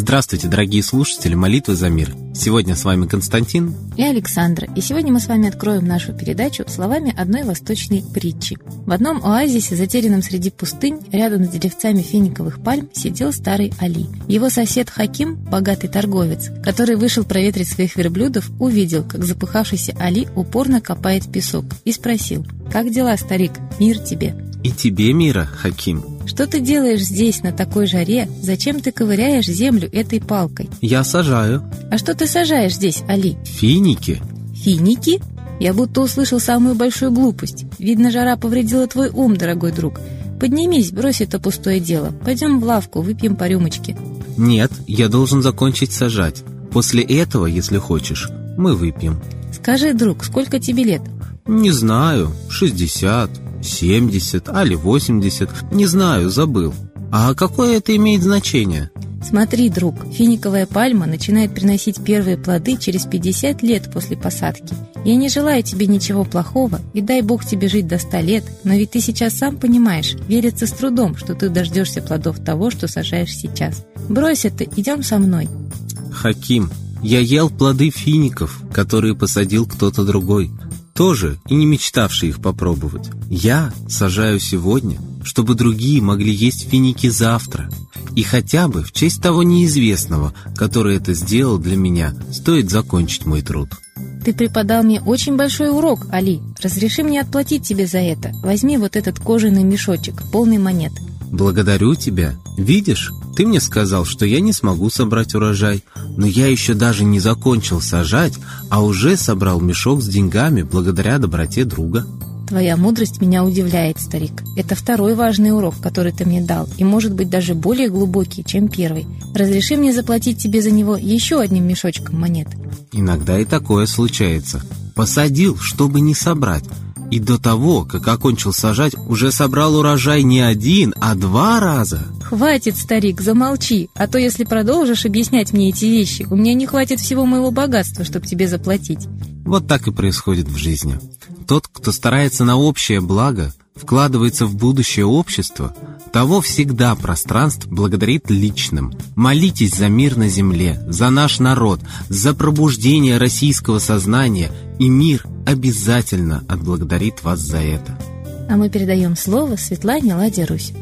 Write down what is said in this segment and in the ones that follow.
Здравствуйте, дорогие слушатели молитвы за мир. Сегодня с вами Константин и Александра. И сегодня мы с вами откроем нашу передачу словами одной восточной притчи. В одном оазисе, затерянном среди пустынь, рядом с деревцами финиковых пальм, сидел старый Али. Его сосед Хаким, богатый торговец, который вышел проветрить своих верблюдов, увидел, как запыхавшийся Али упорно копает песок и спросил, «Как дела, старик? Мир тебе!» И тебе мира, Хаким. Что ты делаешь здесь, на такой жаре? Зачем ты ковыряешь землю этой палкой? Я сажаю. А что ты сажаешь здесь, Али? Финики. Финики? Я будто услышал самую большую глупость. Видно, жара повредила твой ум, дорогой друг. Поднимись, брось это пустое дело. Пойдем в лавку, выпьем по рюмочке. Нет, я должен закончить сажать. После этого, если хочешь, мы выпьем. Скажи, друг, сколько тебе лет? Не знаю, шестьдесят. 70, али 80, не знаю, забыл. А какое это имеет значение? Смотри, друг, финиковая пальма начинает приносить первые плоды через 50 лет после посадки. Я не желаю тебе ничего плохого, и дай Бог тебе жить до 100 лет, но ведь ты сейчас сам понимаешь, верится с трудом, что ты дождешься плодов того, что сажаешь сейчас. Брось это, идем со мной. Хаким, я ел плоды фиников, которые посадил кто-то другой тоже и не мечтавший их попробовать. Я сажаю сегодня, чтобы другие могли есть финики завтра. И хотя бы в честь того неизвестного, который это сделал для меня, стоит закончить мой труд. Ты преподал мне очень большой урок, Али. Разреши мне отплатить тебе за это. Возьми вот этот кожаный мешочек, полный монет. Благодарю тебя. Видишь, ты мне сказал, что я не смогу собрать урожай, но я еще даже не закончил сажать, а уже собрал мешок с деньгами благодаря доброте друга. Твоя мудрость меня удивляет, старик. Это второй важный урок, который ты мне дал, и может быть даже более глубокий, чем первый. Разреши мне заплатить тебе за него еще одним мешочком монет. Иногда и такое случается. Посадил, чтобы не собрать. И до того, как окончил сажать, уже собрал урожай не один, а два раза. Хватит, старик, замолчи, а то если продолжишь объяснять мне эти вещи, у меня не хватит всего моего богатства, чтобы тебе заплатить. Вот так и происходит в жизни. Тот, кто старается на общее благо, вкладывается в будущее общество, того всегда пространств благодарит личным. Молитесь за мир на земле, за наш народ, за пробуждение российского сознания, и мир обязательно отблагодарит вас за это. А мы передаем слово Светлане Ладе Русь.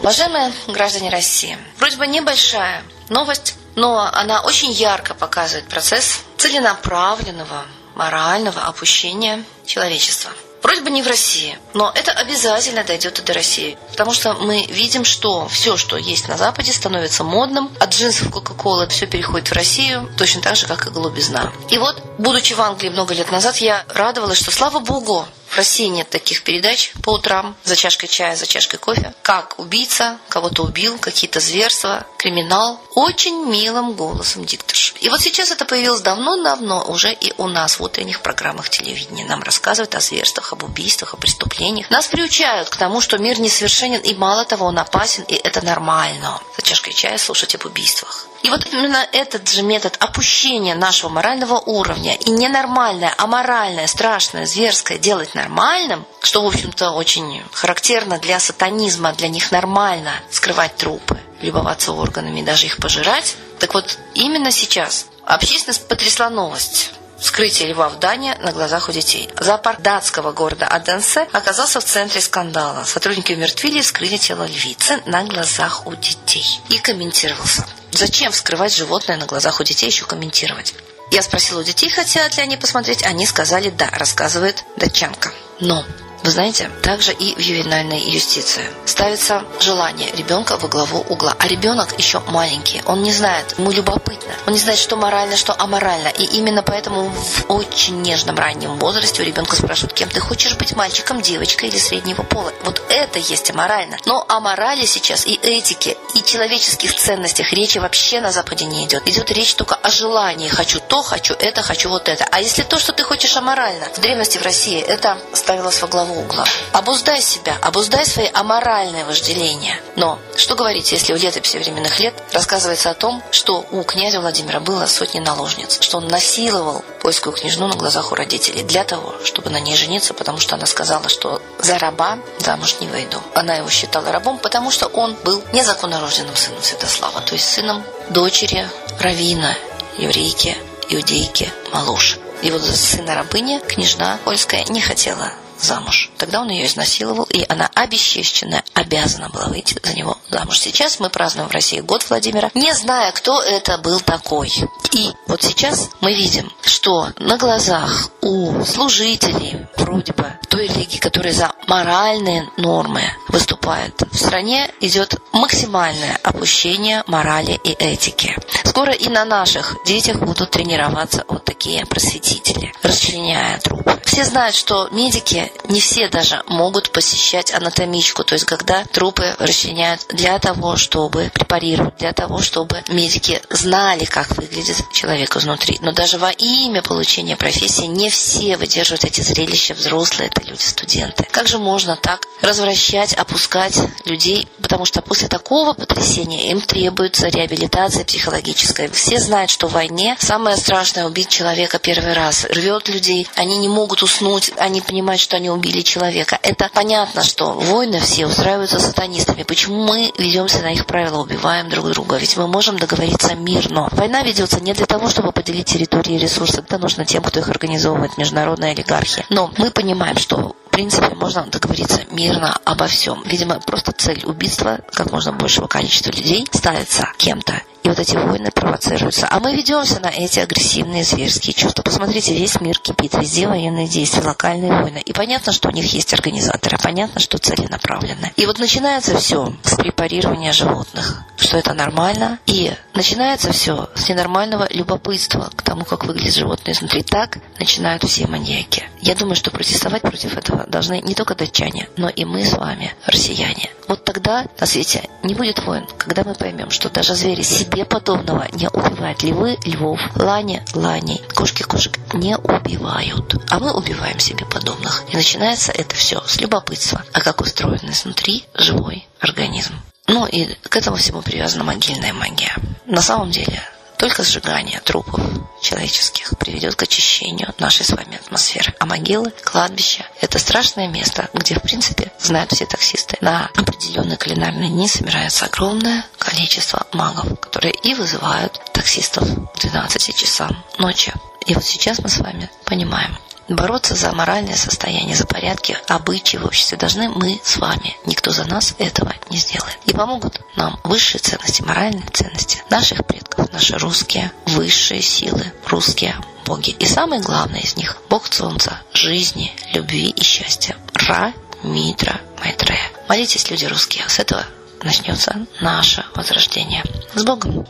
Уважаемые граждане России, вроде бы небольшая новость, но она очень ярко показывает процесс целенаправленного морального опущения человечества. Вроде бы не в России, но это обязательно дойдет и до России. Потому что мы видим, что все, что есть на Западе, становится модным. От джинсов Кока-Колы все переходит в Россию, точно так же, как и голубизна. И вот, будучи в Англии много лет назад, я радовалась, что, слава богу, России нет таких передач по утрам за чашкой чая, за чашкой кофе. Как убийца кого-то убил, какие-то зверства, криминал. Очень милым голосом дикторши. И вот сейчас это появилось давно-давно уже и у нас в утренних программах телевидения. Нам рассказывают о зверствах, об убийствах, о преступлениях. Нас приучают к тому, что мир несовершенен и мало того, он опасен, и это нормально. За чашкой чая слушать об убийствах. И вот именно этот же метод опущения нашего морального уровня и ненормальное, аморальное, страшное, зверское делать нормальным, что, в общем-то, очень характерно для сатанизма, для них нормально скрывать трупы, любоваться органами, даже их пожирать. Так вот, именно сейчас общественность потрясла новость вскрытие льва в Дании на глазах у детей. Зоопарк датского города Аденсе оказался в центре скандала. Сотрудники умертвили и скрыли тело львицы на глазах у детей. И комментировался. Зачем вскрывать животное на глазах у детей, еще комментировать? Я спросила у детей, хотят ли они посмотреть. Они сказали «да», рассказывает датчанка. Но вы знаете, также и в ювенальной юстиции ставится желание ребенка во главу угла. А ребенок еще маленький, он не знает, ему любопытно. Он не знает, что морально, что аморально. И именно поэтому в очень нежном раннем возрасте у ребенка спрашивают, кем ты хочешь быть, мальчиком, девочкой или среднего пола. Вот это есть аморально. Но о морали сейчас и этике, и человеческих ценностях речи вообще на Западе не идет. Идет речь только о желании. Хочу то, хочу это, хочу вот это. А если то, что ты хочешь аморально, в древности в России это ставилось во главу того угла. Обуздай себя, обуздай свои аморальные вожделения. Но что говорить, если в летописи временных лет рассказывается о том, что у князя Владимира было сотни наложниц, что он насиловал польскую княжну на глазах у родителей для того, чтобы на ней жениться, потому что она сказала, что за раба замуж не выйду. Она его считала рабом, потому что он был незаконнорожденным сыном Святослава, то есть сыном дочери Равина, еврейки, иудейки Малуши. И вот сына рабыни княжна польская не хотела замуж. Тогда он ее изнасиловал, и она обесчещенная обязана была выйти за него замуж. Сейчас мы празднуем в России год Владимира, не зная, кто это был такой. И вот сейчас мы видим, что на глазах у служителей вроде бы той религии, которые за моральные нормы выступают, в стране идет максимальное опущение морали и этики. Скоро и на наших детях будут тренироваться вот такие просветители, расчленяя трупы. Все знают, что медики не все даже могут посещать анатомичку, то есть когда трупы расчленяют для того, чтобы препарировать, для того, чтобы медики знали, как выглядит человек изнутри. Но даже во имя получения профессии не все выдерживают эти зрелища, взрослые это люди, студенты. Как же можно так развращать, опускать людей, потому что после такого потрясения им требуется реабилитация психологическая. Все знают, что в войне самое страшное убить человека первый раз. Рвет людей, они не могут уснуть, они понимают, что они убили человека. Это понятно, что войны все устраиваются сатанистами. Почему мы ведемся на их правила, убиваем друг друга? Ведь мы можем договориться мирно. Война ведется не для того, чтобы поделить территории и ресурсы. Это нужно тем, кто их организовывает, международная олигархия. Но мы понимаем, что принципе, можно договориться мирно обо всем. Видимо, просто цель убийства как можно большего количества людей ставится кем-то. И вот эти войны провоцируются. А мы ведемся на эти агрессивные зверские чувства. Посмотрите, весь мир кипит, везде военные действия, локальные войны. И понятно, что у них есть организаторы, понятно, что целенаправленно. И вот начинается все с препарирования животных, что это нормально. И начинается все с ненормального любопытства к тому, как выглядит животное изнутри. Так начинают все маньяки. Я думаю, что протестовать против этого должны не только датчане, но и мы с вами, россияне. Вот тогда на свете не будет войн, когда мы поймем, что даже звери себе подобного не убивают. Львы львов, лани ланей, кошки кошек не убивают. А мы убиваем себе подобных. И начинается это все с любопытства. А как устроен изнутри живой организм? Ну и к этому всему привязана могильная магия. На самом деле только сжигание трупов человеческих приведет к очищению нашей с вами атмосферы. А могилы, кладбища – это страшное место, где, в принципе, знают все таксисты, на определенные календарные дни собирается огромное количество магов, которые и вызывают таксистов к 12 часам ночи. И вот сейчас мы с вами понимаем, Бороться за моральное состояние, за порядки, обычаи в обществе должны мы с вами. Никто за нас этого не сделает. И помогут нам высшие ценности, моральные ценности наших предков, наши русские высшие силы, русские боги. И самое главное из них – Бог Солнца, жизни, любви и счастья. Ра, Митра, Майтрея. Молитесь, люди русские. С этого начнется наше возрождение. С Богом!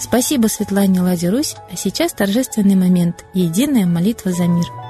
Спасибо Светлане Ладе а сейчас торжественный момент – единая молитва за мир –